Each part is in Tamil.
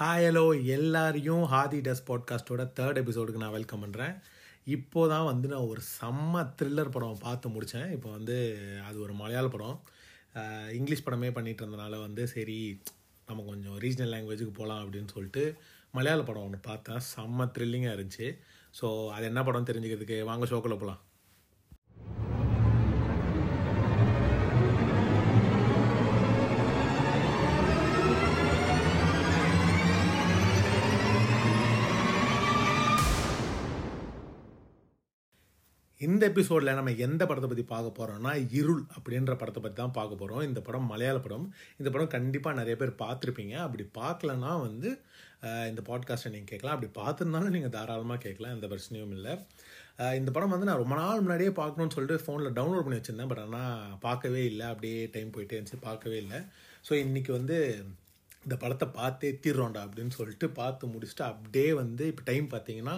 ஹாய் ஹலோ எல்லாரையும் ஹாதி டஸ் பாட்காஸ்ட்டோட தேர்ட் எபிசோடுக்கு நான் வெல்கம் பண்ணுறேன் இப்போ தான் வந்து நான் ஒரு செம்ம த்ரில்லர் படம் பார்த்து முடித்தேன் இப்போ வந்து அது ஒரு மலையாள படம். இங்கிலீஷ் படமே பண்ணிகிட்டு இருந்தனால வந்து சரி நம்ம கொஞ்சம் ரீஜனல் லாங்குவேஜுக்கு போகலாம் அப்படின்னு சொல்லிட்டு மலையாள படம் ஒன்று பார்த்தேன். செம்ம த்ரில்லிங்காக இருந்துச்சு. ஸோ அது என்ன படம் தெரிஞ்சுக்கிறதுக்கு வாங்க ஷோக்கில் போகலாம் இந்த எபிசோடில் நம்ம எந்த படத்தை பற்றி பார்க்க போகிறோம்னா இருள் அப்படின்ற படத்தை பற்றி தான் பார்க்க போகிறோம் இந்த படம் மலையாள படம். இந்த படம் கண்டிப்பாக நிறைய பேர் பார்த்துருப்பீங்க. அப்படி பார்க்கலன்னா வந்து இந்த பாட்காஸ்ட்டை நீங்கள் கேட்கலாம். அப்படி பார்த்துருந்தாலும் நீங்கள் தாராளமாக கேட்கலாம். எந்த பிரச்சனையும் இல்லை. இந்த படம் வந்து நான் ரொம்ப நாள் முன்னாடியே பார்க்கணும்னு சொல்லிட்டு ஃபோனில் டவுன்லோட் பண்ணி வச்சுருந்தேன். பட் ஆனால் பார்க்கவே இல்லை. அப்படியே டைம் போயிட்டே இருந்துச்சு. பார்க்கவே இல்லை. ஸோ இன்றைக்கி வந்து இந்த படத்தை பார்த்தே தீர்றோண்டா அப்படின்னு சொல்லிட்டு பார்த்து முடிச்சுட்டு அப்படியே வந்து இப்போ டைம் பார்த்தீங்கன்னா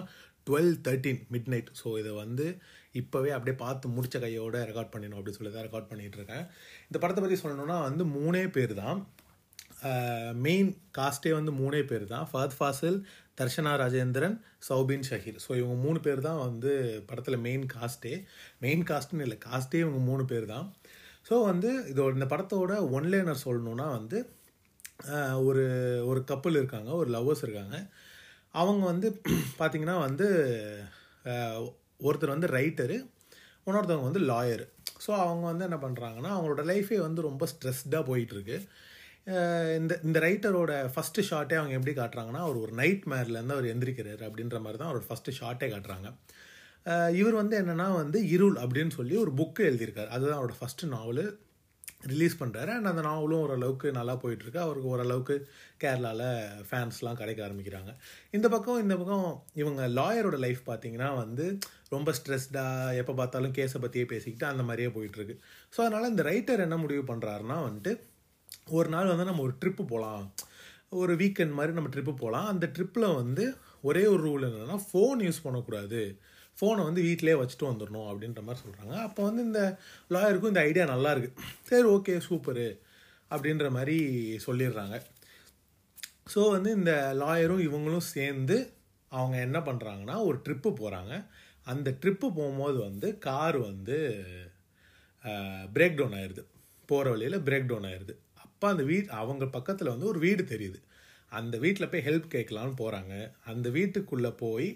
twelve thirteen midnight so இதை வந்து இப்போவே அப்படியே பார்த்து முடித்த கையோட ரெக்கார்ட் பண்ணிடணும் அப்படின்னு சொல்லி தான் ரெக்கார்ட் பண்ணிகிட்டு இருக்கேன். இந்த படத்தை பற்றி சொல்லணும்னா வந்து மூணே பேர் தான். மெயின் காஸ்ட்டே வந்து மூணே பேர் தான். ஃபர்த் ஃபாசில் தர்ஷனா ராஜேந்திரன் சௌபின் ஷஹீர். ஸோ இவங்க மூணு பேர் தான் வந்து படத்தில் மெயின் காஸ்ட்டே மெயின் காஸ்ட்னு இல்லை காஸ்ட்டே இவங்க மூணு பேர் தான். ஸோ வந்து இதோட இந்த படத்தோட ஒன்லைனர் சொல்லணுன்னா வந்து ஒரு ஒரு கப்பல் இருக்காங்க ஒரு லவ்வர்ஸ் இருக்காங்க. அவங்க வந்து பார்த்திங்கன்னா வந்து ஒருத்தர் வந்து ரைட்டரு இன்னொருத்தவங்க வந்து லாயரு ஸோ அவங்க வந்து என்ன பண்ணுறாங்கன்னா அவங்களோட லைஃபே வந்து ரொம்ப ஸ்ட்ரெஸ்டாக போயிட்டுருக்கு. இந்த இந்த ரைட்டரோட ஃபஸ்ட்டு ஷாட்டே அவங்க எப்படி காட்டுறாங்கன்னா அவர் ஒரு நைட் மேர்லேருந்து அவர் எந்திரிக்கிறார் அப்படின்ற மாதிரி தான் அவரோட ஃபஸ்ட்டு ஷாட்டே காட்டுறாங்க. இவர் வந்து என்னென்னா வந்து இருள் அப்படின்னு சொல்லி ஒரு புக்கு எழுதியிருக்கார். அதுதான் அவரோட ஃபஸ்ட்டு நாவலு ரிலீஸ் பண்ணுறாரு அண்ட் அந்த நாவலும் ஓரளவுக்கு நல்லா போயிட்டுருக்கு. அவருக்கு ஓரளவுக்கு கேரளாவில் ஃபேன்ஸ்லாம் கிடைக்க ஆரம்பிக்கிறாங்க. இந்த பக்கம் இந்த பக்கம் இவங்க லாயரோட லைஃப் பார்த்தீங்கன்னா வந்து ரொம்ப ஸ்ட்ரெஸ்டாக எப்போ பார்த்தாலும் கேஸை பற்றியே பேசிக்கிட்டு அந்த மாதிரியே போயிட்டுருக்கு. ஸோ அதனால் இந்த ரைட்டர் என்ன முடிவு பண்ணுறாருன்னா வந்துட்டு ஒரு நாள் வந்து நம்ம ஒரு ட்ரிப்பு போகலாம் ஒரு வீக்கெண்ட் மாதிரி நம்ம ட்ரிப்பு போகலாம் அந்த ட்ரிப்பில் வந்து ஒரே ஒரு ரூல் என்னென்னா ஃபோன் யூஸ் பண்ணக்கூடாது. ஃபோனை வந்து வீட்டிலே வச்சுட்டு வந்துடணும் அப்படின்ற மாதிரி சொல்கிறாங்க அப்போ வந்து இந்த லாயருக்கும் இந்த ஐடியா நல்லா இருக்குது சரி ஓகே சூப்பரு அப்படின்ற மாதிரி சொல்லிடுறாங்க. ஸோ வந்து இந்த லாயரும் இவங்களும் சேர்ந்து அவங்க என்ன பண்ணுறாங்கன்னா ஒரு ட்ரிப்பு போகிறாங்க அந்த ட்ரிப்பு போகும்போது வந்து கார் வந்து பிரேக் டவுன் ஆயிடுது போகிற வழியில் பிரேக் டவுன் ஆயிடுது அப்போ அந்த வீட் அவங்க பக்கத்தில் வந்து ஒரு வீடு தெரியுது. அந்த வீட்டில் போய் ஹெல்ப் கேட்கலான்னு போகிறாங்க அந்த வீட்டுக்குள்ளே போய்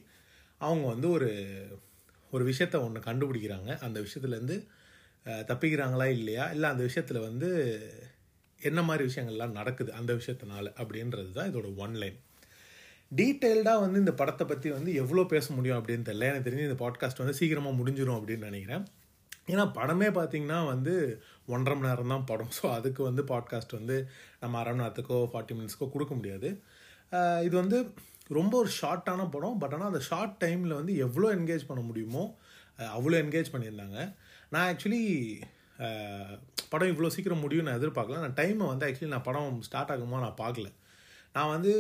அவங்க வந்து ஒரு ஒரு விஷயத்த ஒன்று கண்டுபிடிக்கிறாங்க. அந்த விஷயத்துலேருந்து தப்பிக்கிறாங்களா இல்லையா? இல்லை அந்த விஷயத்தில் வந்து என்ன மாதிரி விஷயங்கள்லாம் நடக்குது அந்த விஷயத்தினால அப்படின்றது தான் இதோட ஒன் லைன் டீட்டெயில்டாக வந்து இந்த படத்தை பற்றி வந்து எவ்வளோ பேச முடியும் அப்படின்னு தெரியல. எனக்கு தெரிஞ்சு இந்த பாட்காஸ்ட் வந்து சீக்கிரமாக முடிஞ்சிடும் அப்படின்னு நினைக்கிறேன். ஏன்னா படமே பார்த்திங்கன்னா வந்து ஒன்றரை மணி நேரம் தான் படம். ஸோ அதுக்கு வந்து பாட்காஸ்ட் வந்து நம்ம அரை மணி நேரத்துக்கோ ஃபார்ட்டி மினிட்ஸ்க்கோ கொடுக்க முடியாது. இது வந்து ரொம்ப ஒரு ஷார்ட்டான படம். பட் ஆனால் அந்த ஷார்ட் டைமில் வந்து எவ்வளோ என்கேஜ் பண்ண முடியுமோ அவ்வளோ என்கேஜ் பண்ணியிருந்தாங்க. நான் ஆக்சுவலி படம் இவ்வளோ சீக்கிரம் முடியும் நான் எதிர்பார்க்கல. நான் டைமை வந்து ஆக்சுவலி நான் படம் ஸ்டார்ட் ஆகுமா நான் பார்க்கல. நான் வந்து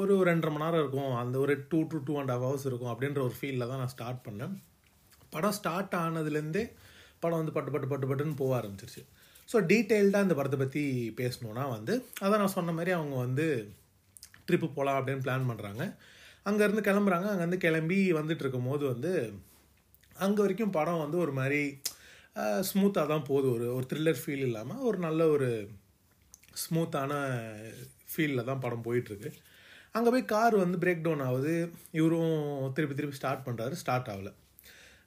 ஒரு ரெண்டரை மணி நேரம் இருக்கும் அந்த ஒரு two to two and half hours இருக்கும் அப்படின்ற ஒரு ஃபீலில் தான் நான் ஸ்டார்ட் பண்ணேன். படம் ஸ்டார்ட் ஆனதுலேருந்தே படம் வந்து பட்டு பட்டு பட்டு பட்டுன்னு போக ஆரம்பிச்சிருச்சு. ஸோ டீட்டெயில்டாக இந்த படத்தை பற்றி பேசணுன்னா வந்து அதை நான் சொன்ன மாதிரி அவங்க வந்து ட்ரிப்பு போகலாம் அப்படின்னு பிளான் பண்ணுறாங்க அங்கேருந்து கிளம்புறாங்க. அங்கேருந்து கிளம்பி வந்துட்டு இருக்கும்போது வந்து அங்கே வரைக்கும் படம் வந்து ஒரு மாதிரி ஸ்மூத்தாக தான் போகுது. ஒரு ஒரு த்ரில்லர் ஃபீல் இல்லாமல் ஒரு நல்ல ஒரு ஸ்மூத்தான ஃபீலில் தான் படம் போயிட்டுருக்கு. அங்கே போய் கார் வந்து பிரேக் டவுன் ஆகுது. இவரும் திருப்பி திருப்பி ஸ்டார்ட் பண்ணுறாரு ஸ்டார்ட் ஆகலை.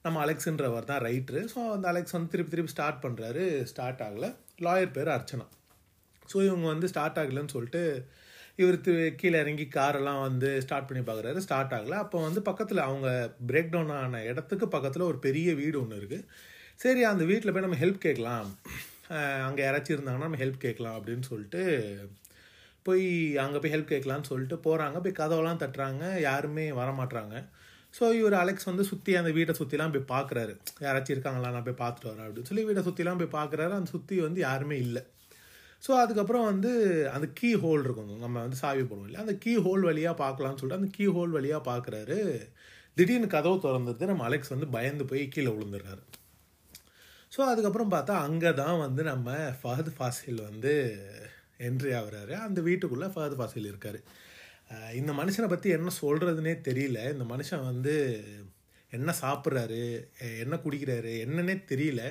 நம்ம அலெக்ஸுன்றவர் தான் ரைட்ரு ஸோ அந்த அலெக்ஸ் வந்து திருப்பி திருப்பி ஸ்டார்ட் பண்ணுறாரு ஸ்டார்ட் ஆகலை. லாயர் பேர் அர்ச்சனா. ஸோ இவங்க வந்து ஸ்டார்ட் ஆகலைன்னு சொல்லிட்டு இவர் கீழே இறங்கி காரெல்லாம் வந்து ஸ்டார்ட் பண்ணி பார்க்குறாரு ஸ்டார்ட் ஆகலை. அப்போ வந்து பக்கத்தில் அவங்க பிரேக் டவுன் ஆன இடத்துக்கு பக்கத்தில் ஒரு பெரிய வீடு ஒன்று இருக்குது சரி அந்த வீட்டில் போய் நம்ம ஹெல்ப் கேட்கலாம். அங்கே யாராச்சும் இருந்தாங்கன்னா நம்ம ஹெல்ப் கேட்கலாம் அப்படின்னு சொல்லிட்டு போய் அங்கே போய் ஹெல்ப் கேட்கலான்னு சொல்லிட்டு போகிறாங்க போய் கதவெல்லாம் தட்டுறாங்க. யாருமே வரமாட்றாங்க. ஸோ இவர் அலெக்ஸ் வந்து சுற்றி அந்த வீட்டை சுற்றிலாம் போய் பார்க்குறாரு யாராச்சும் இருக்காங்களா? நான் போய் பார்த்துட்டு வரேன் அப்படின்னு சொல்லி வீட்டை சுற்றிலாம் போய் பார்க்குறாரு அந்த சுற்றி வந்து யாருமே இல்லை. ஸோ அதுக்கப்புறம் வந்து அந்த கீ ஹோல் இருக்கும். நம்ம வந்து சாவி போடுவோம் இல்லை அந்த கீ ஹோல் வழியாக பார்க்கலாம்னு சொல்லிட்டு அந்த கீ ஹோல் வழியாக பார்க்குறாரு திடீர்னு கதவு திறந்துட்டு நம்ம அலெக்ஸ் வந்து பயந்து போய் கீழே விழுந்துடுறாரு. ஸோ அதுக்கப்புறம் பார்த்தா அங்கே தான் வந்து நம்ம ஃபஹத் ஃபாசில் வந்து என்ட்ரி ஆகுறாரு. அந்த வீட்டுக்குள்ளே ஃபஹத் ஃபாசில் இருக்கார். இந்த மனுஷனை பற்றி என்ன சொல்கிறதுனே தெரியல. இந்த மனுஷன் வந்து என்ன சாப்பிட்றாரு என்ன குடிக்கிறாரு என்னன்னே தெரியல.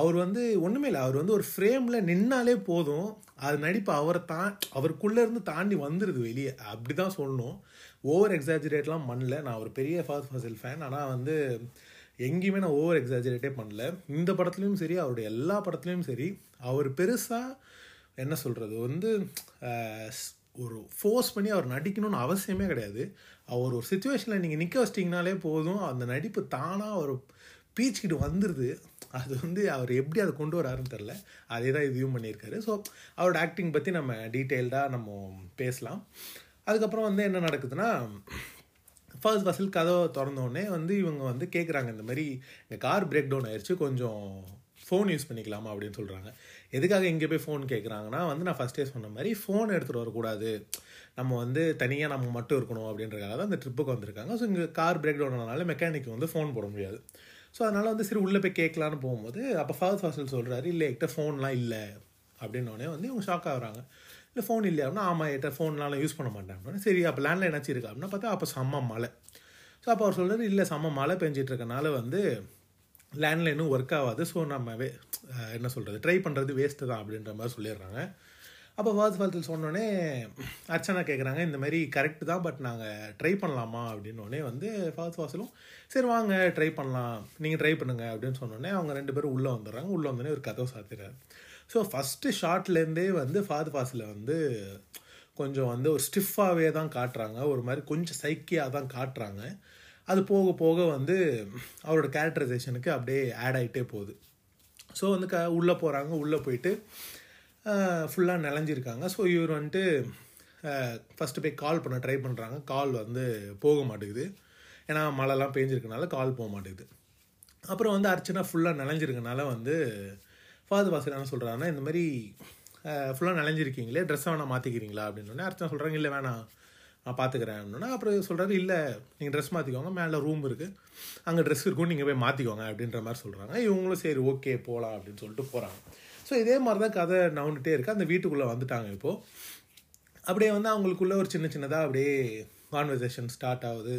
அவர் வந்து ஒன்றுமே இல்லை. அவர் வந்து ஒரு ஃப்ரேமில் நின்னாலே போதும். அது நடிப்பு அவரை தா அவருக்குள்ளே இருந்து தாண்டி வந்துடுது வெளியே. அப்படி தான் சொல்லணும் ஓவர் எக்ஸாஜுரேட்லாம் பண்ணல. நான் ஒரு பெரிய ஃபாஸ்ட் ஃபாசில் ஃபேன் ஆனால் வந்து எங்கேயுமே நான் ஓவர் எக்ஸாஜுரேட்டே பண்ணல. இந்த படத்துலையும் சரி அவருடைய எல்லா படத்துலையும் சரி அவர் பெருசாக என்ன சொல்கிறது வந்து ஒரு ஃபோர்ஸ் பண்ணி அவர் நடிக்கணும்னு அவசியமே கிடையாது. அவர் ஒரு சுச்சுவேஷனில் நீங்கள் நிற்க வச்சிட்டிங்கனாலே போதும். அந்த நடிப்பு தானாக அவர் பீச்சுக்கிட்டு வந்துடுது அது வந்து அவர் எப்படி அதை கொண்டு வராருன்னு தெரில அதே தான் இதையும் பண்ணியிருக்காரு. ஸோ அவரோட ஆக்டிங் பற்றி நம்ம டீட்டெயில்டாக நம்ம பேசலாம். அதுக்கப்புறம் வந்து என்ன நடக்குதுன்னா ஃபர்ஸ்ட் ஃபஸ்ல் கதவை திறந்தோடனே வந்து இவங்க வந்து கேட்குறாங்க இந்த மாதிரி எங்கள் கார் பிரேக் டவுன் ஆயிடுச்சு கொஞ்சம் ஃபோன் யூஸ் பண்ணிக்கலாமா? அப்படின்னு சொல்கிறாங்க எதுக்காக இங்கே போய் ஃபோன் கேட்குறாங்கன்னா வந்து நான் ஃபஸ்ட்டே சொன்ன மாதிரி ஃபோன் எடுத்துகிட்டு வரக்கூடாது. நம்ம வந்து தனியாக நம்ம மட்டும் இருக்கணும் அப்படின்றக்காக தான் அந்த ட்ரிப்புக்கு வந்திருக்காங்க. ஸோ இங்கே கார் பிரேக் டவுன் ஆனால மெக்கானிக் வந்து ஃபோன் போட முடியாது. ஸோ அதனால் வந்து சரி உள்ளே போய் கேட்கலான்னு போகும்போது அப்போ ஃபர்ஸ்ட் ஃபஸ்ல் சொல்கிறாரு இல்லை என்கிட்ட ஃபோன்லாம் இல்லை. அப்படின்னோடனே வந்து இவங்க ஷாக் ஆகுறாங்க. இல்லை ஃபோன் இல்லையா? அப்படின்னா ஆமாம் என்கிட்ட ஃபோன்லாம் யூஸ் பண்ண மாட்டேன். அப்படின்னா சரி அப்போ லேண்டில் என்னாச்சு இருக்கா அப்படின்னா பார்த்தா அப்போ செம்ம மழை. ஸோ அப்போ அவர் சொல்கிறார் இல்லை செம்ம மழை பெஞ்சிட்டு இருக்கனால வந்து லேண்ட்லைனும் ஒர்க் ஆகாது. ஸோ நம்ம வே என்ன சொல்கிறது ட்ரை பண்ணுறது வேஸ்ட்டு தான் அப்படின்ற மாதிரி சொல்லிடுறாங்க. அப்போ வாஸ் ஃபால்த்தில் சொன்னோடனே அர்ச்சனா கேட்குறாங்க இந்த மாதிரி கரெக்டு தான் பட் நாங்கள் ட்ரை பண்ணலாமா? அப்படின்னோடனே வந்து ஃபாஸ்ட் வாசலும் சரி வாங்க ட்ரை பண்ணலாம். நீங்கள் ட்ரை பண்ணுங்க அப்படின்னு சொன்னோடனே அவங்க ரெண்டு பேரும் உள்ளே வந்துடுறாங்க. உள்ளே வந்தோடனே ஒரு கதவை சாத்திடுறாரு. ஸோ ஃபஸ்ட்டு ஷார்ட்லேருந்தே வந்து ஃபாத் ஃபாஸில் வந்து கொஞ்சம் வந்து ஒரு ஸ்டிஃபாகவே தான் காட்டுறாங்க. ஒரு மாதிரி கொஞ்சம் சைக்கியாக தான் காட்டுறாங்க. அது போக போக வந்து அவரோட கேரக்டரைசேஷனுக்கு அப்படியே ஆட் ஆகிட்டே போகுது. ஸோ வந்து க உள்ளே போகிறாங்க உள்ளே போயிட்டு ஃபுல்லாக நிலஞ்சிருக்காங்க. ஸோ இவர் வந்துட்டு ஃபஸ்ட்டு போய் கால் பண்ண ட்ரை பண்ணுறாங்க கால் வந்து போக மாட்டேங்குது. ஏன்னா மழைலாம் பேஞ்சிருக்கனால கால் போக மாட்டேங்குது. அப்புறம் வந்து அர்ச்சனா ஃபுல்லாக நனைஞ்சிருக்கனால வந்து ஃபாதர் வாசல் என்ன சொல்கிறாங்கன்னா இந்த மாதிரி ஃபுல்லாக நிலஞ்சிருக்கீங்களே ட்ரெஸ்ஸை வேணால் மாற்றிக்கிறீங்களா அப்படின்னு அர்ச்சனா சொல்கிறாங்க இல்லை வேணாம். நான் பார்த்துக்கிறேன் அப்படின்னா அப்புறம் சொல்கிறாரு இல்லை நீங்கள் ட்ரெஸ் மாற்றிக்கோங்க மேலே ரூம் இருக்குது அங்கே ட்ரெஸ் இருக்கும் நீங்கள் போய் மாற்றிக்கோங்க அப்படின்ற மாதிரி சொல்கிறாங்க இவங்களும் சரி ஓகே போகலாம் அப்படின்னு சொல்லிட்டு போகிறாங்க ஸோ இதே மாதிரி தான் கதை நவுண்டுகிட்டே இருக்குது அந்த வீட்டுக்குள்ளே வந்துட்டாங்க இப்போது அப்படியே வந்து அவங்களுக்குள்ள ஒரு சின்ன சின்னதாக அப்படியே கான்வர்சேஷன் ஸ்டார்ட் ஆகுது.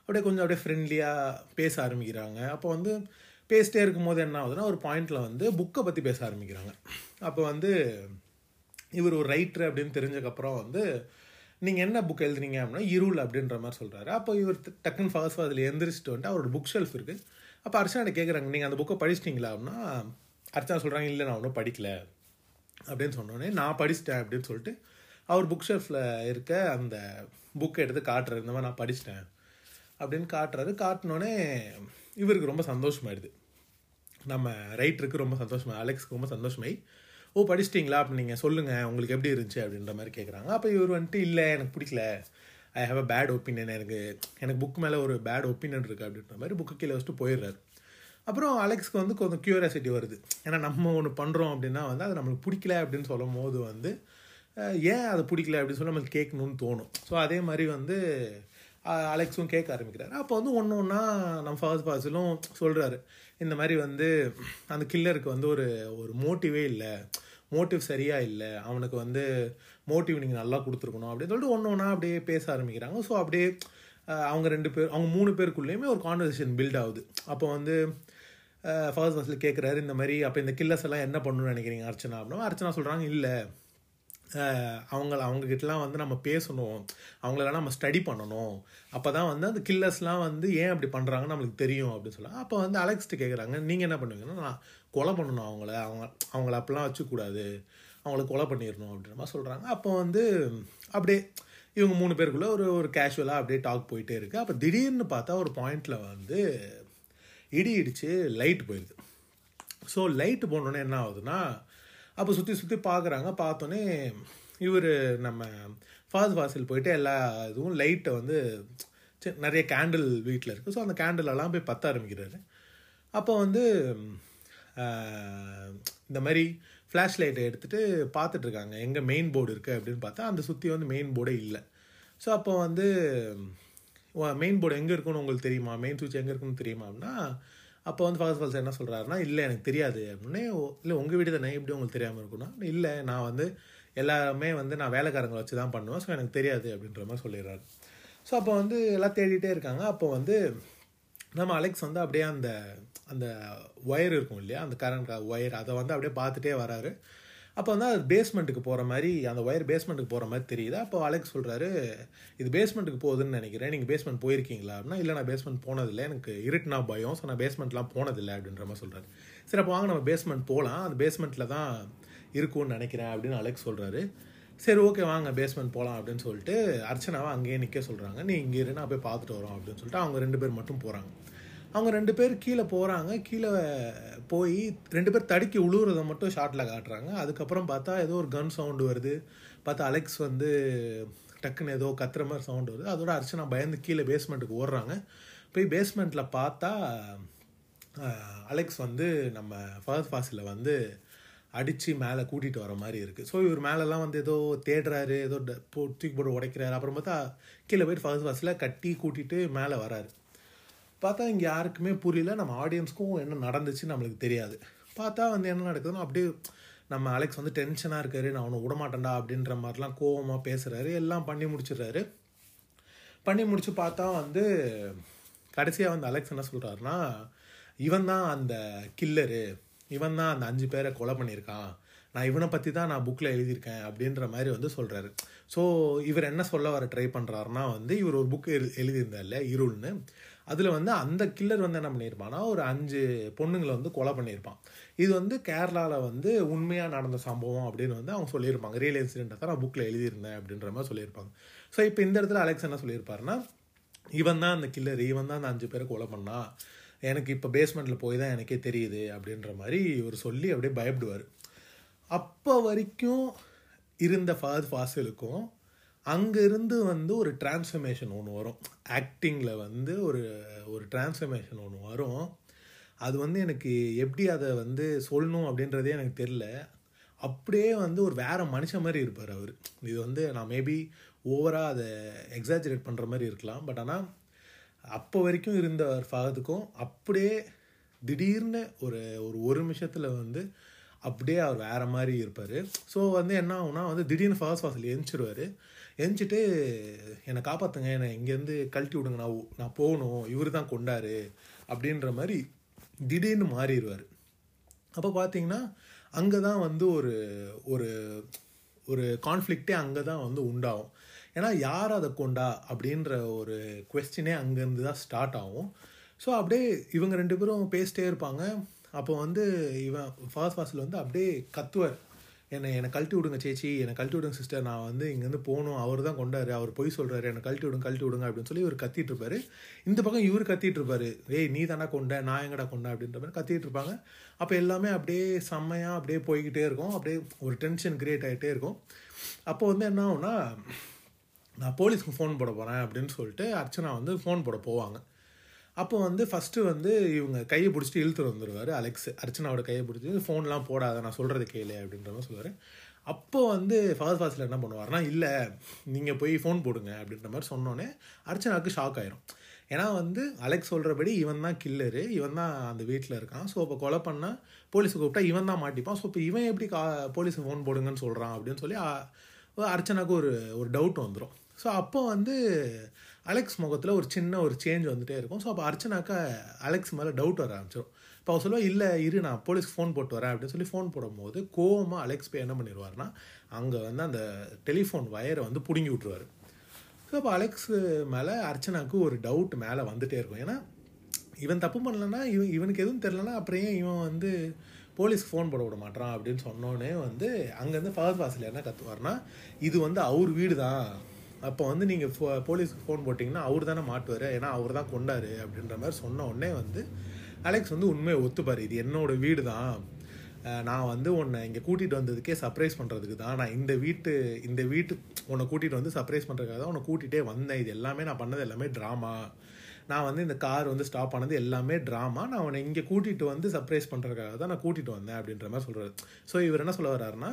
அப்படியே கொஞ்சம் அப்படியே ஃப்ரெண்ட்லியாக பேச ஆரம்பிக்கிறாங்க. அப்போ வந்து பேசிட்டே இருக்கும்போது என்ன ஆகுதுன்னா ஒரு பாயிண்டில் வந்து புக்கை பற்றி பேச ஆரம்பிக்கிறாங்க. அப்போ வந்து இவர் ஒரு ரைட்ரு அப்படின்னு தெரிஞ்சக்கப்புறம் வந்து நீங்கள் என்ன புக் எழுதுனீங்க அப்படின்னா இருள் அப்படின்ற மாதிரி சொல்கிறாரு அப்போ இவர் டக்குன்னு ஃபர்ஸ்ட் அதில் எந்திரிச்சிட்டு வந்துட்டு அவரோட புக் ஷெல்ஃப் இருக்குது அப்போ அர்ச்சனை கேட்குறாங்க நீங்கள் அந்த புக்கை படிச்சிட்டிங்களா? அப்படின்னா அர்ச்சனா சொல்கிறாங்க இல்லை நான் ஒன்றும் படிக்கல. அப்படின்னு சொன்னோடனே நான் படிச்சிட்டேன் அப்படின்னு சொல்லிட்டு அவர் புக் ஷெல்ஃபில் இருக்க அந்த புக்கை எடுத்து காட்டுறாரு இந்த மாதிரி நான் படிச்சிட்டேன். அப்படின்னு காட்டுறாரு. காட்டினோடனே இவருக்கு ரொம்ப சந்தோஷமாயிடுது. நம்ம ரைட்டருக்கு ரொம்ப சந்தோஷமாக அலெக்ஸ்க்கு ரொம்ப சந்தோஷமாயி ஓ படிச்சிட்டிங்களா? அப்படி நீங்கள் சொல்லுங்கள் உங்களுக்கு எப்படி இருந்துச்சு? அப்படின்ற மாதிரி கேட்குறாங்க அப்போ இவர் வந்துட்டு இல்லை எனக்கு பிடிக்கல. I have a bad opinion எனக்கு எனக்கு புக் மேலே ஒரு பேட் ஒப்பீனியன் இருக்குது அப்படின்ற மாதிரி புக்கு கீழே வச்சுட்டு போயிடுறாரு. அப்புறம் அலெக்ஸ்க்கு வந்து கொஞ்சம் க்யூரியாசிட்டி வருது. ஏன்னா நம்ம ஒன்று பண்ணுறோம் அப்படின்னா வந்து அது நம்மளுக்கு பிடிக்கல அப்படின்னு சொல்லும் போது வந்து ஏன் அது பிடிக்கல? அப்படின்னு சொல்லி நம்மளுக்கு கேட்கணும்னு தோணும். ஸோ அதே மாதிரி வந்து அலெக்ஸும் கேட்க ஆரம்பிக்கிறாரு. அப்போ வந்து ஒன்று ஒன்றா நம்ம ஃபர்ஸ்ட் பாஸிலும் சொல்கிறாரு இந்த மாதிரி வந்து அந்த கில்லருக்கு வந்து ஒரு ஒரு மோட்டிவே இல்லை. மோட்டிவ் சரியாக இல்லை. அவனுக்கு வந்து மோட்டிவ் நீங்கள் நல்லா கொடுத்துருக்கணும் அப்படின்னு சொல்லிட்டு ஒன்று ஒன்றா அப்படியே பேச ஆரம்பிக்கிறாங்க. ஸோ அப்படியே அவங்க ரெண்டு பேர் அவங்க மூணு பேருக்குள்ளேயுமே ஒரு கான்வர்சேஷன் பில்ட் ஆகுது. அப்போ வந்து ஃபர்ஸ்ட் ஃபஸ்ட்டில் கேட்குறாரு இந்த மாதிரி அப்போ இந்த கில்லர்ஸ் எல்லாம் என்ன பண்ணணும்னு நினைக்கிறீங்க அர்ச்சனா அப்படின்னா அர்ச்சனா சொல்கிறாங்க இல்லை அவங்கள அவங்கக்கிட்டலாம் வந்து நம்ம பேசணும். அவங்களெல்லாம் நம்ம ஸ்டடி பண்ணணும். அப்போ தான் வந்து அந்த கில்லர்ஸ்லாம் வந்து ஏன் அப்படி பண்ணுறாங்கன்னு நம்மளுக்கு தெரியும் அப்படின்னு சொல்லலாம் அப்போ வந்து அலெக்ஸ்ட்டு கேட்குறாங்க நீங்கள் என்ன பண்ணுவீங்கன்னா நான் கொலை பண்ணணும் அவங்கள. அவங்க அவங்கள அப்பெல்லாம் வச்சுக்கூடாது. அவங்கள கொலை பண்ணிடணும் அப்படின்ற மாதிரி சொல்கிறாங்க அப்போ வந்து அப்படியே இவங்க மூணு பேருக்குள்ளே ஒரு ஒரு கேஷுவலாக அப்படியே டாக் போயிட்டே இருக்குது அப்போ திடீர்னு பார்த்தா ஒரு பாயிண்டில் வந்து இடி இடித்து லைட் போயிடுது ஸோ லைட்டு போனோடனே என்ன ஆகுதுன்னா அப்போ சுற்றி சுற்றி பார்க்குறாங்க பார்த்தோன்னே இவர் நம்ம ஃபாஸ் வாசல் போயிட்டு எல்லா இதுவும் லைட்டை வந்து நிறைய கேண்டில் வீட்டில் இருக்குது ஸோ அந்த கேண்டிலெல்லாம் போய் பற்ற ஆரம்பிக்கிறாரு. அப்போ வந்து இந்த மாதிரி ஃப்ளாஷ் லைட்டை எடுத்துகிட்டு பார்த்துட்ருக்காங்க எங்கே மெயின் போர்டு இருக்குது அப்படின்னு பார்த்தா அந்த சுற்றி வந்து மெயின் போர்டே இல்லை. ஸோ அப்போ வந்து மெயின் போர்டு எங்கே இருக்குன்னு உங்களுக்கு தெரியுமா? மெயின் சுவிட்ச் எங்கே இருக்குன்னு தெரியுமா அப்படின்னா அப்போ வந்து ஃபாஸ்ட் ஃபால்ஸ் என்ன சொல்கிறாருன்னா இல்லை எனக்கு தெரியாது அப்படின்னே "ஓ, இல்லை உங்கள் வீடு தானே? எப்படி உங்களுக்கு தெரியாமல் இருக்குன்னா இல்லை நான் வந்து எல்லாருமே வந்து நான் வேலைக்காரங்களை வச்சு தான் பண்ணுவேன். ஸோ எனக்கு தெரியாது அப்படின்ற மாதிரி சொல்லிடுறாரு. ஸோ அப்போ வந்து எல்லாம் தேடிட்டே இருக்காங்க. அப்போ வந்து நம்ம அலெக்ஸ் வந்து அப்படியே அந்த அந்த ஒயர் இருக்கும் இல்லையா? அந்த கரண்ட் ஒயர் அதை வந்து அப்படியே பார்த்துட்டே வராரு. அப்போ வந்து அது பேஸ்மெண்ட்டுக்கு போகிற மாதிரி அந்த ஒயர் பேஸ்மெண்ட்டுக்கு போகிற மாதிரி தெரியுது? அப்போ அலெக்ஸ் சொல்கிறாரு இது பேஸ்மெண்ட்டுக்கு போகுதுன்னு நினைக்கிறேன். நீங்கள் பேஸ்மெண்ட் போயிருக்கீங்களா? அப்படின்னா இல்லை நான் பேஸ்மெண்ட் போனதில்லை. எனக்கு இருட்டுனா பயம். ஸோ நான் பேஸ்மெண்ட்லாம் போனதில்லை. அப்படின்ற மாதிரி சொல்கிறாரு சரி அப்போ வாங்க நம்ம பேஸ்மெண்ட் போகலாம் அந்த பேஸ்மெண்ட்டில் தான் இருக்கும்னு நினைக்கிறேன் அப்படின்னு அலெக்ஸ் சொல்கிறாரு சரி ஓகே வாங்க பேஸ்மெண்ட் போகலாம் அப்படின்னு சொல்லிட்டு அர்ச்சனாவை அங்கேயே நிற்க சொல்கிறாங்க நீ இங்கே இரு நான் போய் பார்த்துட்டு வரோம் அப்படின்னு சொல்லிட்டு அவங்க ரெண்டு பேர் மட்டும் போகிறாங்க அவங்க ரெண்டு பேர் கீழே போகிறாங்க கீழே போய் ரெண்டு பேர் தடுக்கி உழுவுறத மட்டும் ஷார்ட்டில் காட்டுறாங்க. அதுக்கப்புறம் பார்த்தா ஏதோ ஒரு கன் சவுண்டு வருது. பார்த்தா அலெக்ஸ் வந்து டக்குன்னு ஏதோ கத்துற மாதிரி சவுண்டு வருது. அதோட அர்ச்சனா பயந்து கீழே பேஸ்மெண்ட்டுக்கு ஓடுறாங்க. போய் பேஸ்மெண்ட்டில் பார்த்தா அலெக்ஸ் வந்து நம்ம ஃபர்ஸ்ட் ஃபாஸில் வந்து அடித்து மேலே கூட்டிகிட்டு வர மாதிரி இருக்குது ஸோ இவர் மேலெலாம் வந்து ஏதோ தேடுறாரு. ஏதோ தூக்கி போட்டு உடைக்கிறாரு. அப்புறம் பார்த்தா கீழே போயிட்டு ஃபர்ஸ்ட் ஃபாஸில் கட்டி கூட்டிகிட்டு மேலே வராரு. பார்த்தா இங்கே யாருக்குமே புரியல. நம்ம ஆடியன்ஸ்க்கும் என்ன நடந்துச்சு நம்மளுக்கு தெரியாது. பார்த்தா வந்து என்ன நடக்குதுன்னா அப்படியே நம்ம அலெக்ஸ் வந்து டென்ஷனாக இருக்காரு. நான் அவனை விடமாட்டேன்டா அப்படின்ற மாதிரிலாம் கோவமாக பேசுகிறாரு எல்லாம் பண்ணி முடிச்சிடுறாரு. பண்ணி முடிச்சு பார்த்தா வந்து கடைசியாக வந்து அலெக்ஸ் என்ன சொல்கிறாருன்னா இவன் தான் அந்த கில்லரு இவன் தான் அந்த அஞ்சு பேரை கொலை பண்ணியிருக்கான். நான் இவனை பற்றி தான் நான் புக்கில் எழுதியிருக்கேன். அப்படின்ற மாதிரி வந்து சொல்கிறாரு ஸோ இவர் என்ன சொல்ல வர ட்ரை பண்ணுறாருனா வந்து இவர் ஒரு புக்கு எழு எழுதியிருந்தார்ல இருள்னு. அதில் வந்து அந்த கில்லர் வந்து என்ன பண்ணியிருப்பான்னா ஒரு அஞ்சு பொண்ணுங்களை வந்து கொலை பண்ணியிருப்பான் இது வந்து கேரளாவில் வந்து உண்மையாக நடந்த சம்பவம் அப்படின்னு வந்து அவங்க சொல்லியிருப்பாங்க. ரியல் இன்சிடென்ட்டை தான் நான் புக்கில் எழுதியிருந்தேன் அப்படின்ற மாதிரி சொல்லியிருப்பாங்க. ஸோ இப்போ இந்த இடத்துல அலெக்ஸ் என்ன சொல்லியிருப்பாருன்னா இவன் தான் அந்த கில்லர் இவன் தான் அந்த அஞ்சு பேரை கொலை பண்ணா. எனக்கு இப்போ பேஸ்மெண்ட்டில் போய் தான் எனக்கே தெரியுது அப்படின்ற மாதிரி இவர் சொல்லி அப்படியே பயப்படுவார். அப்போ வரைக்கும் இருந்த ஃபாத் ஃபாசிலுக்கும் அங்கேருந்து வந்து ஒரு டிரான்ஸ்ஃபர்மேஷன் ஒன்று வரும். ஆக்டிங்கில் வந்து ஒரு ஒரு டிரான்ஸ்ஃபர்மேஷன் ஒன்று வரும். அது வந்து எனக்கு எப்படி அதை வந்து சொல்லணும் அப்படின்றதே எனக்கு தெரில அப்படியே வந்து ஒரு வேறு மனுஷன் மாதிரி இருப்பார் அவர். இது வந்து நான் மேபி ஓவராக அதை எக்ஸாஜரேட் பண்ணுற மாதிரி இருக்கலாம். பட் ஆனால் அப்போ வரைக்கும் இருந்த ஃபாகத்துக்கும் அப்படியே திடீர்னு ஒரு ஒரு ஒரு நிமிஷத்தில் வந்து அப்படியே அவர் வேறு மாதிரி இருப்பார். ஸோ வந்து என்ன ஆகுனா வந்து திடீர்னு ஃபர்ஸ்ட் வாசல் எழுந்திருவார் எரிஞ்சிட்டு என்னை காப்பாற்றுங்க என்னை இங்கேருந்து கழட்டி விடுங்க நான் நான் போகணும் இவர் தான் கொண்டாரு அப்படின்ற மாதிரி திடீர்னு மாறிடுவார். அப்போ பார்த்தீங்கன்னா அங்கே தான் வந்து ஒரு ஒரு ஒரு கான்ஃப்ளிக்டே அங்கே தான் வந்து உண்டாகும். ஏன்னா யார் அதை கொண்டா அப்படின்ற ஒரு கொஸ்டினே அங்கேருந்து தான் ஸ்டார்ட் ஆகும். ஸோ அப்படியே இவங்க ரெண்டு பேரும் பேசிட்டே இருப்பாங்க. அப்போ வந்து இவன் ஃபாஸ்ட் ஃபாஸ்டில் வந்து அப்படியே கத்துவார். என்னை என்னை கழட்டி விடுங்க சேச்சி. என்னை கழட்டி விடுங்க சிஸ்டர் நான் வந்து இங்கேருந்து போகணும். அவர் தான் கொண்டாரு. அவர் பொய் சொல்கிறாரு என்னை கழட்டி விடுங்க கழட்டி விடுங்க அப்படின்னு சொல்லி இவர் கத்திட்டு இருப்பாரு. இந்த பக்கம் இவர் கத்திட்டு இருப்பாரு. ஏய் நீ தானே கொண்ட? நான் எங்கடா கொண்ட? அப்படின்ற மாதிரி கத்திட்டு இருப்பாங்க. அப்போ எல்லாமே அப்படியே செம்மையாக அப்படியே போய்கிட்டே இருக்கும். அப்படியே ஒரு டென்ஷன் கிரியேட் ஆகிட்டே இருக்கும். அப்போ வந்து என்ன ஆகும்னா நான் போலீஸ்க்கு ஃபோன் போட போகிறேன் அப்படின்னு சொல்லிட்டு அர்ச்சனா வந்து ஃபோன் போட போவாங்க. அப்போ வந்து ஃபஸ்ட்டு வந்து இவங்க கையை பிடிச்சிட்டு இழுத்துட்டு வந்துடுவார் அலெக்ஸ் அர்ச்சனாவோட கையை பிடிச்சி ஃபோன்லாம் போடாத நான் சொல்கிறது கையில் அப்படின்ற மாதிரி சொல்லுவார். அப்போ வந்து ஃபாஸ்ட் ஃபாஸ்ட்டில் என்ன பண்ணுவார்னா இல்லை நீங்கள் போய் ஃபோன் போடுங்க அப்படின்ற மாதிரி சொன்னோன்னே அர்ச்சனாவுக்கு ஷாக் ஆயிரும். ஏன்னா வந்து அலெக்ஸ் சொல்கிறபடி இவன் தான் கில்லரு இவன் தான் அந்த வீட்டில் இருக்கான். ஸோ இப்போ கொலை பண்ணால் போலீஸுக்கு கூப்பிட்டா இவன் தான் மாட்டிப்பான். ஸோ இப்போ இவன் எப்படி கா போலீஸுக்கு ஃபோன் போடுங்கன்னு சொல்கிறான் அப்படின்னு சொல்லி அர்ச்சனாவுக்கு ஒரு ஒரு டவுட் வந்துடும் ஸோ அப்போ வந்து அலெக்ஸ் முகத்தில் ஒரு சின்ன ஒரு சேஞ்ச் வந்துகிட்டே இருக்கும். ஸோ அப்போ அர்ச்சனாக்கா அலெக்ஸ் மேலே டவுட் வர ஆரம்பிச்சிடும் இப்போ அவர் சொல்லுவா இல்லை இரு நான் போலீஸ்க்கு ஃபோன் போட்டு வரேன் அப்படின்னு சொல்லி ஃபோன் போடும்போது கோவமாக அலெக்ஸ் போய் என்ன பண்ணிடுவார்னா அங்கே வந்து அந்த டெலிஃபோன் வயரை வந்து பிடுங்கி விட்ருவார் ஸோ அப்போ அலெக்ஸ் மேலே அர்ச்சனாவுக்கு ஒரு டவுட் மேலே வந்துகிட்டே இருக்கும். ஏன்னா இவன் தப்பு பண்ணலன்னா இவன் இவனுக்கு எதுவும் தெரிலனா அப்புறம் ஏன் இவன் வந்து போலீஸ்க்கு ஃபோன் போட விட மாட்டான் அப்படின்னு சொன்னோடனே வந்து அங்கேருந்து ஃபர்ஸ்ட் வாசல் என்ன கற்றுவார்னா இது வந்து அவர் வீடு தான் அப்போ வந்து நீங்கள் ஃபோ போலீஸ்க்கு ஃபோன் போட்டிங்கன்னா அவர் தானே மாட்டுவார். ஏன்னா அவர் தான் கொண்டாரு அப்படின்ற மாதிரி சொன்ன உடனே வந்து அலெக்ஸ் வந்து உண்மையை ஒத்துப்பார். இது என்னோடய வீடு தான் நான் வந்து உன்னை இங்கே கூட்டிகிட்டு வந்ததுக்கே சர்ப்ரைஸ் பண்ணுறதுக்கு தான். நான் இந்த வீட்டு இந்த வீட்டு உன்னை கூட்டிகிட்டு வந்து சர்ப்ரைஸ் பண்ணுறதுக்காக தான் உன்னை கூட்டிகிட்டே வந்தேன். இது எல்லாமே நான் பண்ணது எல்லாமே ட்ராமா நான் வந்து இந்த கார் வந்து ஸ்டாப் பண்ணது எல்லாமே ட்ராமா நான் உன்னை இங்கே கூட்டிகிட்டு வந்து சர்ப்ரைஸ் பண்ணுறதுக்காக தான் நான் கூட்டிகிட்டு வந்தேன் அப்படின்ற மாதிரி சொல்கிறாரு ஸோ இவர் என்ன சொல்ல வர்றாருன்னா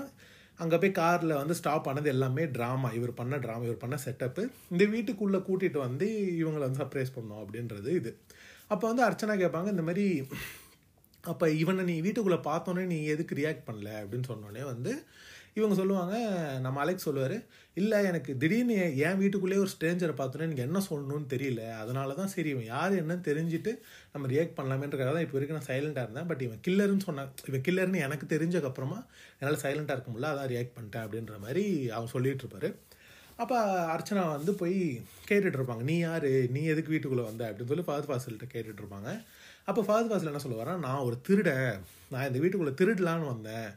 அங்கே போய் காரில் வந்து ஸ்டாப் பண்ணது எல்லாமே ட்ராமா இவர் பண்ண ட்ராமா இவர் பண்ண செட்டப்பு இந்த வீட்டுக்குள்ளே கூட்டிகிட்டு வந்து இவங்களை வந்து சர்ப்ரைஸ் பண்ணோம் அப்படின்றது இது. அப்போ வந்து அர்ச்சனா கேட்பாங்க இந்த மாதிரி அப்போ இவனை நீ வீட்டுக்குள்ளே பார்த்தோன்னே நீ எதுக்கு ரியாக்ட் பண்ணல அப்படின்னு சொன்னோடனே வந்து இவங்க சொல்லுவாங்க நம்ம அலெக்ஸ் சொல்லுவார் இல்லை எனக்கு திடீர்னு என் என் வீட்டுக்குள்ளேயே ஒரு ஸ்ட்ரேஞ்சரை பார்த்தோன்னே எனக்கு என்ன சொல்லணும்னு தெரியல. அதனால தான் சரி இவன் யார் என்னன்னு தெரிஞ்சுட்டு நம்ம ரியாக்ட் பண்ணலாமேன்றக்காக தான் இப்போ வரைக்கும் நான் சைலண்டாக இருந்தேன். பட் இவன் கில்லர்னு சொன்னான் இவன் கில்லர்னு எனக்கு தெரிஞ்சக்கப்புறமா என்னால் சைலண்ட்டாக இருக்க முடியல அதான் ரியாக்ட் பண்ணிட்டேன் அப்படின்ற மாதிரி அவன் சொல்லிட்டு இருப்பார். அப்போ அர்ச்சனா வந்து போய் கேட்டுட்டு இருப்பாங்க நீ யார்? நீ எதுக்கு வீட்டுக்குள்ளே வந்த? அப்படின்னு சொல்லி ஃபாதர் ஃபாசில்கிட்ட கேட்டுட்டு இருப்பாங்க. அப்போ ஃபாதர் ஃபாசில் என்ன சொல்லுவாரா நான் ஒரு திருட நான் இந்த வீட்டுக்குள்ளே திருடலான்னு வந்தேன்.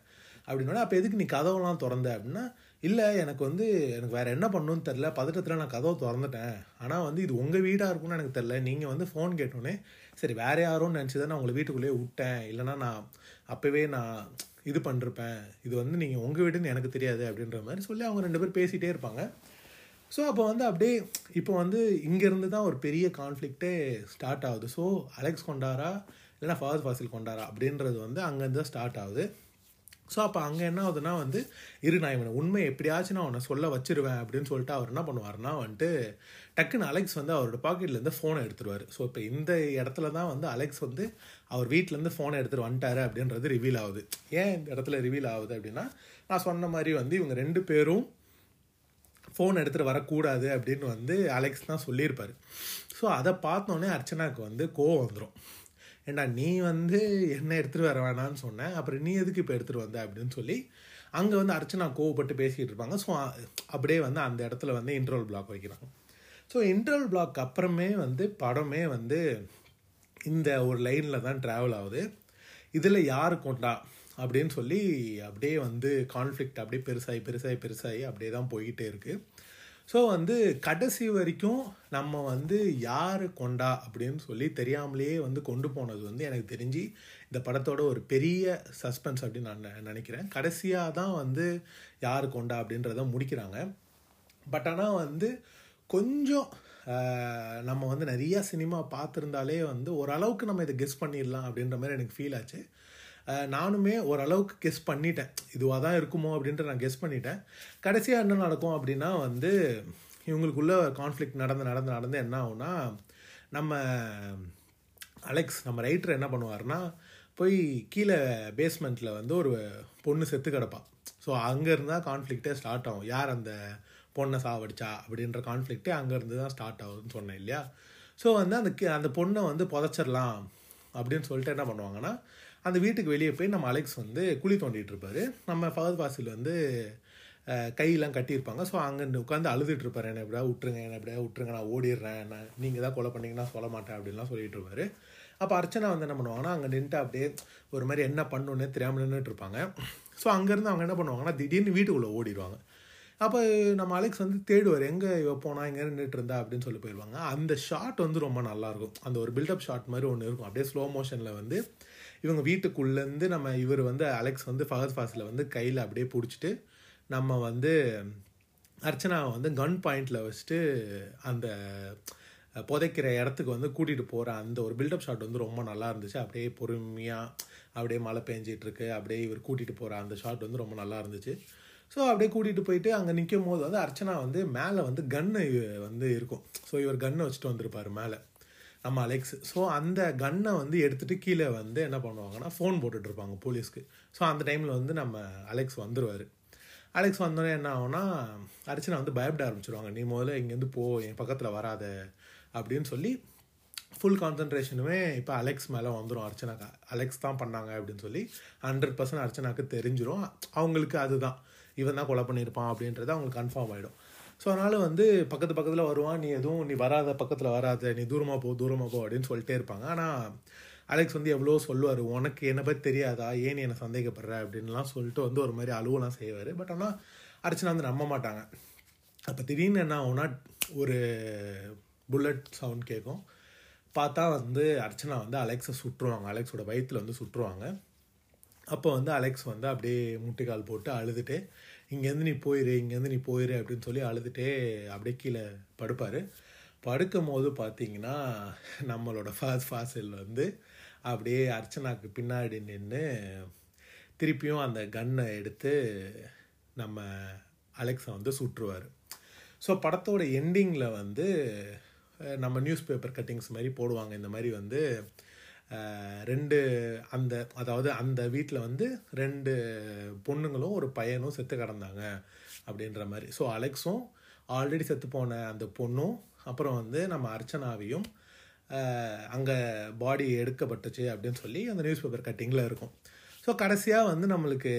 அப்படின்னா அப்போ எதுக்கு நீ கதவுலாம் திறந்த அப்படின்னா இல்லை எனக்கு வந்து எனக்கு வேறு என்ன பண்ணணும்னு தெரில பதட்டத்தில் நான் கதவை திறந்துட்டேன். ஆனால் வந்து இது உங்கள் வீடாக இருக்கும்னு எனக்கு தெரில நீங்கள் வந்து ஃபோன் கேட்டோன்னே சரி வேறு யாரும் நினச்சி தான் நான் உங்களை வீட்டுக்குள்ளேயே விட்டேன். இல்லைனா நான் அப்போவே நான் இது பண்ணிருப்பேன். இது வந்து நீங்கள் உங்கள் வீடுன்னு எனக்கு தெரியாது அப்படின்ற மாதிரி சொல்லி அவங்க ரெண்டு பேரும் பேசிகிட்டே இருப்பாங்க. ஸோ அப்போ வந்து அப்படியே இப்போ வந்து இங்கேருந்து தான் ஒரு பெரிய கான்ஃப்ளிக்டே ஸ்டார்ட் ஆகுது. ஸோ அலெக்ஸ் கொண்டாரா? இல்லைனா ஃபாதர் ஃபாசில் கொண்டாரா? அப்படின்றது வந்து அங்கேருந்து தான் ஸ்டார்ட் ஆகுது. ஸோ அப்போ அங்கே என்ன ஆகுதுன்னா வந்து இரு நான் இவனை உண்மை எப்படியாச்சும் நான் அவனை சொல்ல வச்சிருவேன் அப்படின்னு சொல்லிட்டு அவர் என்ன பண்ணுவார்னா வந்துட்டு டக்குன்னு அலெக்ஸ் வந்து அவரோட பாக்கெட்லேருந்து ஃபோனை எடுத்துருவார். ஸோ இப்போ இந்த இடத்துல தான் வந்து அலெக்ஸ் வந்து அவர் வீட்டிலேருந்து ஃபோனை எடுத்துகிட்டு வந்துட்டாரு அப்படின்றது ரிவீல் ஆகுது. ஏன் இந்த இடத்துல ரிவீல் ஆகுது அப்படின்னா நான் சொன்ன மாதிரி வந்து இவங்க ரெண்டு பேரும் ஃபோன் எடுத்துகிட்டு வரக்கூடாது அப்படின்னு வந்து அலெக்ஸ் தான் சொல்லியிருப்பார். ஸோ அதை பார்த்தோன்னே அர்ச்சனாவுக்கு வந்து கோவம் வந்துடும் ஏண்டா நீ வந்து என்ன எடுத்துகிட்டு வர வேணான்னு சொன்னேன் அப்புறம் நீ எதுக்கு இப்போ எடுத்துகிட்டு வந்த அப்படின்னு சொல்லி அங்கே வந்து அர்ச்சனா கோவப்பட்டு பேசிக்கிட்டு இருப்பாங்க. ஸோ அப்படியே வந்து அந்த இடத்துல வந்து இன்ட்ரோல் பிளாக் வைக்கிறாங்க. ஸோ இன்ட்ரோல் பிளாக் அப்புறமே வந்து படமே வந்து இந்த ஒரு லைனில் தான் ட்ராவல் ஆகுது. இதில் யார் கொண்டா அப்படின்னு சொல்லி அப்படியே வந்து கான்ஃப்ளிக்ட் அப்படியே பெருசாகி பெருசாகி பெருசாகி அப்படியே தான் போய்கிட்டே இருக்குது ஸோ வந்து கடைசி வரைக்கும் நம்ம வந்து யார் கொண்டா அப்படின்னு சொல்லி தெரியாமலேயே வந்து கொண்டு போனது வந்து எனக்கு தெரிஞ்சு இந்த படத்தோட ஒரு பெரிய சஸ்பென்ஸ் அப்படின்னு நான் நினைக்கிறேன். கடைசியாக தான் வந்து யார் கொண்டா அப்படின்றத முடிக்கிறாங்க. பட் ஆனால் வந்து கொஞ்சம் நம்ம வந்து நிறையா சினிமா பார்த்துருந்தாலே வந்து ஓரளவுக்கு நம்ம இதை கெஸ் பண்ணிடலாம் அப்படின்ற மாதிரி எனக்கு ஃபீல் ஆச்சு. நானுமே ஓரளவுக்கு கெஸ் பண்ணிட்டேன். இதுவாக தான் இருக்குமோ அப்படின்ட்டு நான் கெஸ் பண்ணிட்டேன். கடைசியாக என்ன நடக்கும் அப்படின்னா வந்து இவங்களுக்குள்ள கான்ஃப்ளிக் நடந்து நடந்து நடந்து என்ன ஆகும்னா நம்ம அலெக்ஸ் நம்ம ரைட்டர் என்ன பண்ணுவார்னா போய் கீழே பேஸ்மெண்ட்டில் வந்து ஒரு பொண்ணு செத்து கிடப்பாள் ஸோ அங்கேருந்தான் கான்ஃப்ளிக்டே ஸ்டார்ட் ஆகும். யார் அந்த பொண்ணை சாவடிச்சா அப்படின்ற கான்ஃப்ளிக்டே அங்கேருந்து தான் ஸ்டார்ட் ஆகுதுன்னு சொன்னேன் இல்லையா? ஸோ வந்து அந்த அந்த பொண்ணை வந்து புதைச்சிடலாம் அப்படின்னு சொல்லிட்டு என்ன பண்ணுவாங்கன்னா அந்த வீட்டுக்கு வெளியே போய் நம்ம அலெக்ஸ் வந்து குழி தோண்டிகிட்டு இருப்பார். நம்ம ஃபகத் வாசில் வந்து கையெல்லாம் கட்டியிருப்பாங்க. ஸோ அங்கே உட்காந்து அழுதுட்டு இருப்பாரு. என்ன எப்படியா விட்டுருங்க என்ன எப்படியா விட்டுருங்க நான் ஓடிடுறேன். நான் நீங்கள் தான் கொலை பண்ணிங்கன்னா சொல்ல மாட்டேன் அப்படின்லாம் சொல்லிட்டு இருப்பார். அப்போ அர்ச்சனா வந்து என்ன பண்ணுவாங்கன்னா அங்கே நின்றுட்டு அப்படியே ஒரு மாதிரி என்ன பண்ணுன்னு தெரியாமல் நின்றுட்டு இருப்பாங்க. ஸோ அங்கேருந்து அவங்க என்ன பண்ணுவாங்கன்னா திடீர்னு வீட்டுக்குள்ளே ஓடிடுவாங்க. அப்போ நம்ம அலெக்ஸ் வந்து தேடுவார் எங்கே இவ போனா எங்கே நின்றுட்டு இருந்தா? அப்படின்னு சொல்லி போயிடுவாங்க அந்த ஷாட் வந்து ரொம்ப நல்லாயிருக்கும் அந்த ஒரு பில்டப் ஷாட் மாதிரி ஒன்று இருக்கும். அப்படியே ஸ்லோ மோஷனில் வந்து இவங்க வீட்டுக்குள்ளேருந்து நம்ம இவர் வந்து அலெக்ஸ் வந்து ஃபகத் ஃபாஸில் வந்து கையில் அப்படியே பிடிச்சிட்டு நம்ம வந்து அர்ச்சனாவை வந்து கன் பாயிண்டில் வச்சுட்டு அந்த புதைக்கிற இடத்துக்கு வந்து கூட்டிகிட்டு போகிற அந்த ஒரு பில்டப் ஷாட் வந்து ரொம்ப நல்லா இருந்துச்சு. அப்படியே பொறுமையாக அப்படியே மழை பெஞ்சிட்டு அப்படியே இவர் கூட்டிகிட்டு போகிற அந்த ஷாட் வந்து ரொம்ப நல்லா இருந்துச்சு. ஸோ அப்படியே கூட்டிகிட்டு போயிட்டு அங்கே நிற்கும் போது வந்து அர்ச்சனா வந்து மேலே வந்து கன்னு வந்து இருக்கும். ஸோ இவர் கன்னை வச்சுட்டு வந்திருப்பார் மேலே. நம்ம அலெக்ஸ் ஸோ அந்த கன்னை வந்து எடுத்துகிட்டு கீழே வந்து என்ன பண்ணுவாங்கன்னா ஃபோன் போட்டுட்ருப்பாங்க போலீஸ்க்கு. ஸோ அந்த டைமில் வந்து நம்ம அலெக்ஸ் வந்துடுவார் அலெக்ஸ் வந்தோடனே என்ன ஆகும்னா அர்ச்சனா வந்து பயப்பட ஆரம்பிச்சிருவாங்க. நீ முதல்ல இங்கேருந்து போ என் பக்கத்தில் வராத அப்படின்னு சொல்லி ஃபுல் கான்சன்ட்ரேஷனுமே இப்போ அலெக்ஸ் மேலே வந்துடும் அர்ச்சனாக்கா அலெக்ஸ் தான் பண்ணாங்க அப்படின்னு சொல்லி ஹண்ட்ரட் பர்சன்ட் அர்ச்சனாக்கு தெரிஞ்சிடும் அவங்களுக்கு அதுதான். இவன் தான் கொலை பண்ணியிருப்பான் அப்படின்றது அவங்களுக்கு கன்ஃபார்ம் ஆகிடும் ஸோ அதனால் வந்து பக்கத்து பக்கத்தில் வருவான். நீ எதுவும் நீ வராத பக்கத்தில் வராத. நீ தூரமாக போ தூரமாக போ அப்படின்னு சொல்லிட்டே இருப்பாங்க. ஆனால் அலெக்ஸ் வந்து எவ்வளோ சொல்லுவார்? உனக்கு என்னை பற்றி தெரியாதா? ஏன் நீ என்னை சந்தேகப்படுற? அப்படின்லாம் சொல்லிட்டு வந்து ஒரு மாதிரி அலுவலாம் செய்வார். பட் ஆனால் அர்ச்சனா வந்து நம்ப மாட்டாங்க. அப்போ திடீர்னு என்ன ஆகும்னா ஒரு புல்லட் சவுண்ட் கேட்கும். பார்த்தா வந்து அர்ச்சனா வந்து அலெக்ஸை சுட்டுருவாங்க. அலெக்ஸோட வயிற்றில் வந்து சுட்டுருவாங்க. அப்போ வந்து அலெக்ஸ் வந்து அப்படியே முட்டிக்கால் போட்டு அழுதுட்டு இங்கேருந்து நீ போயிரு இங்கேருந்து நீ போயிரு அப்படின்னு சொல்லி அழுதுகிட்டே அப்படியே கீழே படுப்பார். படுக்கும் போது பார்த்தீங்கன்னா நம்மளோட ஃபாஸ் ஃபாசில் வந்து அப்படியே அர்ச்சனாக்கு பின்னாடி நின்று திருப்பியும் அந்த கன்னை எடுத்து நம்ம அலெக்ஸை வந்து சுற்றுவார். ஸோ படத்தோட எண்டிங்கில் வந்து நம்ம நியூஸ் பேப்பர் கட்டிங்ஸ் மாதிரி போடுவாங்க. இந்த மாதிரி வந்து ரெண்டு அந்த அதாவது அந்த வீட்டில் வந்து ரெண்டு பொண்ணுங்களும் ஒரு பையனும் செத்து கிடந்தாங்க அப்படின்ற மாதிரி. ஸோ அலெக்ஸும் ஆல்ரெடி செத்து போன அந்த பொண்ணும் அப்புறம் வந்து நம்ம அர்ச்சனாவையும் அங்கே பாடி எடுக்கப்பட்டுச்சு அப்படின்னு சொல்லி அந்த நியூஸ் பேப்பர் கட்டிங்கில் இருக்கும். ஸோ கடைசியாக வந்து நம்மளுக்கு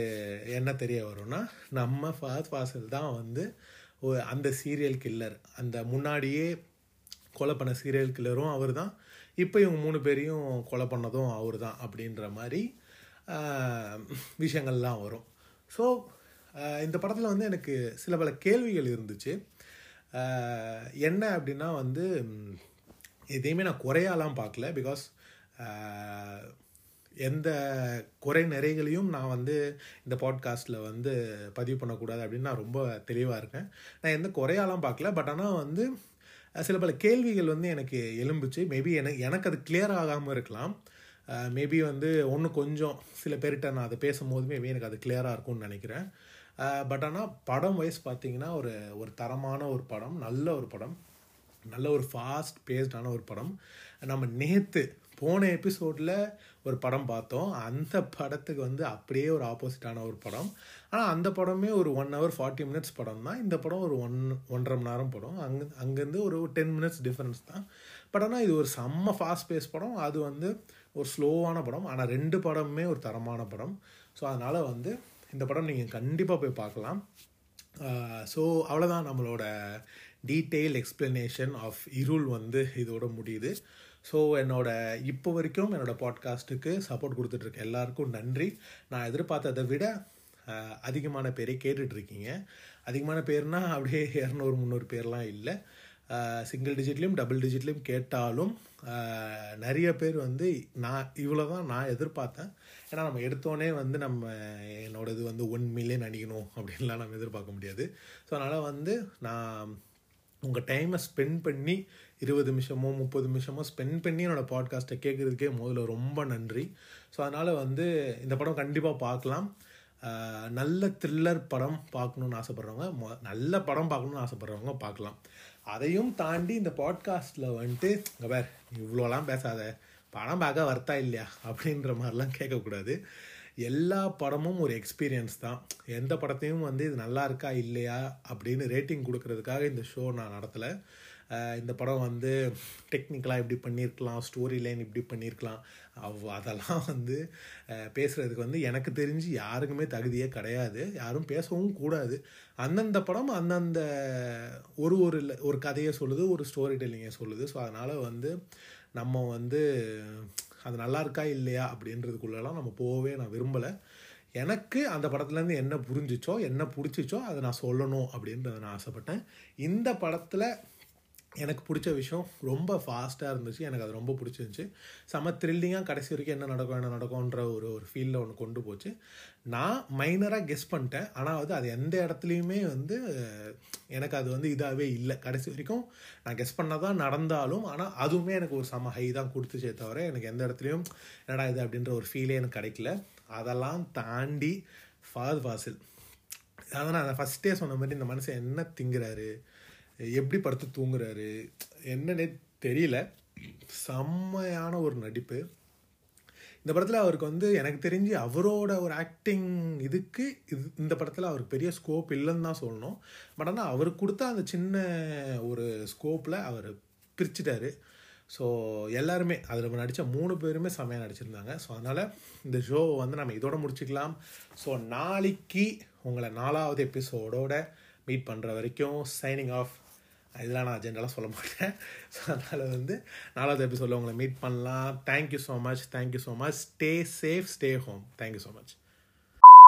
என்ன தெரிய வரும்னா நம்ம ஃபாத் ஃபாசில் தான் வந்து அந்த சீரியல் கில்லர் அந்த முன்னாடியே கொலை பண்ண சீரியல் கில்லரும் அவர் தான் இப்போ இவங்க மூணு பேரையும் கொலை பண்ணதும் அவர் தான் அப்படின்ற மாதிரி விஷயங்கள்லாம் வரும். ஸோ இந்த படத்தில் வந்து எனக்கு சில பல கேள்விகள் இருந்துச்சு. என்ன அப்படின்னா வந்து எதையுமே நான் குறையாலாம் பார்க்கல. பிகாஸ் எந்த குறை நிறைகளையும் நான் வந்து இந்த பாட்காஸ்ட்டில் வந்து பதிவு பண்ணக்கூடாது அப்படின்னு நான் ரொம்ப தெளிவாக இருக்கேன். நான் எந்த குறையாலாம் பார்க்கல. பட் ஆனால் வந்து சில பல கேள்விகள் வந்து எனக்கு எலும்புச்சு மேபி எனக்கு எனக்கு அது கிளியர் ஆகாமல் இருக்கலாம். மேபி வந்து ஒன்று கொஞ்சம் சில பேர்கிட்ட நான் அதை பேசும்போது மேபி எனக்கு அது கிளியராக இருக்கும்னு நினைக்கிறேன். பட் ஆனால் படம் வைஸ் பார்த்தீங்கன்னா ஒரு ஒரு தரமான ஒரு படம் நல்ல ஒரு படம் நல்ல ஒரு ஃபாஸ்ட் பேஸ்டான ஒரு படம். நம்ம நேற்று போன எபிசோடில் ஒரு படம் பார்த்தோம். அந்த படத்துக்கு வந்து அப்படியே ஒரு ஆப்போசிட்டான ஒரு படம். ஆனால் அந்த படமே ஒரு ஒன் ஹவர் ஃபார்ட்டி மினிட்ஸ் படம் தான். இந்த படம் ஒரு ஒன் ஒன்றரை மணி நேரம் படம். அங்கே அங்கேருந்து ஒரு டென் மினிட்ஸ் டிஃப்ரென்ஸ் தான். பட் ஆனால் இது ஒரு செம்ம ஃபாஸ்ட் பேஸ் படம். அது வந்து ஒரு ஸ்லோவான படம். ஆனால் ரெண்டு படமுமே ஒரு தரமான படம். ஸோ அதனால் வந்து இந்த படம் நீங்கள் கண்டிப்பாக போய் பார்க்கலாம். ஸோ அவ்வளோதான் நம்மளோட டீட்டெயில் எக்ஸ்பிளனேஷன் ஆஃப் இருள் வந்து இதோட முடியுது. ஸோ என்னோட இப்போ வரைக்கும் என்னோட பாட்காஸ்ட்டுக்கு சப்போர்ட் கொடுத்துட்ருக்க எல்லாருக்கும் நன்றி. நான் எதிர்பார்த்ததை விட அதிகமான பேரை கேட்டுட்ருக்கீங்க. அதிகமான பேர்னா அப்படியே இரநூறு முந்நூறு பேர்லாம் இல்லை. சிங்கிள் டிஜிட்லேயும் டபுள் டிஜிட்லேயும் கேட்டாலும் நிறைய பேர் வந்து நான் இவ்வளோ தான் நான் எதிர்பார்த்தேன். ஏன்னா நம்ம எடுத்தோடனே வந்து நம்ம என்னோடது வந்து ஒன் மில்லியன் அடிக்கணும் அப்படின்லாம் நம்ம எதிர்பார்க்க முடியாது. ஸோ அதனால் வந்து நான் உங்கள் டைமை ஸ்பெண்ட் பண்ணி இருபது நிமிஷமோ முப்பது நிமிஷமோ ஸ்பெண்ட் பண்ணி என்னோடய பாட்காஸ்ட்டை கேட்குறதுக்கே முதல்ல ரொம்ப நன்றி. ஸோ அதனால் வந்து இந்த படம் கண்டிப்பாக பார்க்கலாம். நல்ல த்ரில்லர் படம் பார்க்கணுன்னு ஆசைப்பட்றவங்க மொ நல்ல படம் பார்க்கணுன்னு ஆசைப்பட்றவங்க பார்க்கலாம். அதையும் தாண்டி இந்த பாட்காஸ்ட்டில் வந்துட்டு இங்கே வேறு இவ்வளோலாம் பேசாத படம் பார்க்க வர்த்தா இல்லையா? அப்படின்ற மாதிரிலாம் கேட்கக்கூடாது. எல்லா படமும் ஒரு எக்ஸ்பீரியன்ஸ் தான். எந்த படத்தையும் வந்து இது நல்லா இருக்கா இல்லையா அப்படின்னு ரேட்டிங் கொடுக்கறதுக்காக இந்த ஷோ நான் நடத்தலை. இந்த படம் வந்து டெக்னிக்கலாக இப்படி பண்ணியிருக்கலாம் ஸ்டோரி லைன் இப்படி பண்ணியிருக்கலாம். அவ் அதெல்லாம் வந்து பேசுகிறதுக்கு வந்து எனக்கு தெரிஞ்சு யாருக்குமே தகுதியே கிடையாது. யாரும் பேசவும் கூடாது. அந்தந்த படம் அந்தந்த ஒரு ஒரு ஒரு கதையை சொல்லுது ஒரு ஸ்டோரி டெல்லிங்கை சொல்லுது. ஸோ அதனால் வந்து நம்ம வந்து அது நல்லா இருக்கா இல்லையா அப்படின்றதுக்குள்ளெல்லாம் நம்ம போகவே நான் விரும்பலை. எனக்கு அந்த படத்துலேருந்து என்ன புரிஞ்சிச்சோ என்ன பிடிச்சிச்சோ அதை நான் சொல்லணும் அப்படின்றத நான் ஆசைப்பட்டேன். இந்த படத்தில் எனக்கு பிடிச்ச விஷயம் ரொம்ப ஃபாஸ்ட்டாக இருந்துச்சு. எனக்கு அது ரொம்ப பிடிச்சிருந்துச்சு. செம த்ரில்லிங்காக கடைசி வரைக்கும் என்ன நடக்கும் என்ன நடக்கும்ன்ற ஒரு ஒரு ஃபீலில் ஒன்று கொண்டு போச்சு. நான் மைனராக கெஸ் பண்ணிட்டேன். ஆனால் வந்து அது எந்த இடத்துலையுமே வந்து எனக்கு அது வந்து இதாகவே இல்லை. கடைசி வரைக்கும் நான் கெஸ் பண்ணதான் நடந்தாலும் ஆனால் அதுவுமே எனக்கு ஒரு செம ஹை தான் கொடுத்துச்சே தவிர எனக்கு எந்த இடத்துலையும் என்னடா இது அப்படின்ற ஒரு ஃபீலே எனக்கு கிடைக்கல. அதெல்லாம் தாண்டி ஃபாத் வாசல். அதனால் நான் ஃபஸ்ட்டே சொன்ன மாதிரி இந்த மனுஷன் என்ன திங்குறாரு? எப்படி படுத்து தூங்குறாரு? என்னன்னே தெரியல. செம்மையான ஒரு நடிப்பு. இந்த படத்தில் அவருக்கு வந்து எனக்கு தெரிஞ்சு அவரோட ஒரு ஆக்டிங் இதுக்கு இது இந்த படத்தில் அவருக்கு பெரிய ஸ்கோப் இல்லைன்னு தான் சொல்லணும். பட் ஆனால் அவருக்கு கொடுத்த அந்த சின்ன ஒரு ஸ்கோப்பில் அவர் பிரிச்சுட்டாரு. ஸோ எல்லாருமே அதில் நடித்த மூணு பேருமே செம்மையாக நடிச்சிருந்தாங்க. ஸோ அதனால் இந்த ஷோ வந்து நம்ம இதோட முடிச்சுக்கலாம். ஸோ நாளைக்கு உங்களை நாலாவது எபிசோடோட மீட் பண்ணுற வரைக்கும் சைனிங் ஆஃப் இதெல்லாம் நான் ஜென்ரலாக சொல்ல மாட்டேன். ஸோ அதனால் வந்து நாலாவது எபிசோடில் உங்களை மீட் பண்ணலாம். Thank you so much thank you so much stay safe stay home thank you so much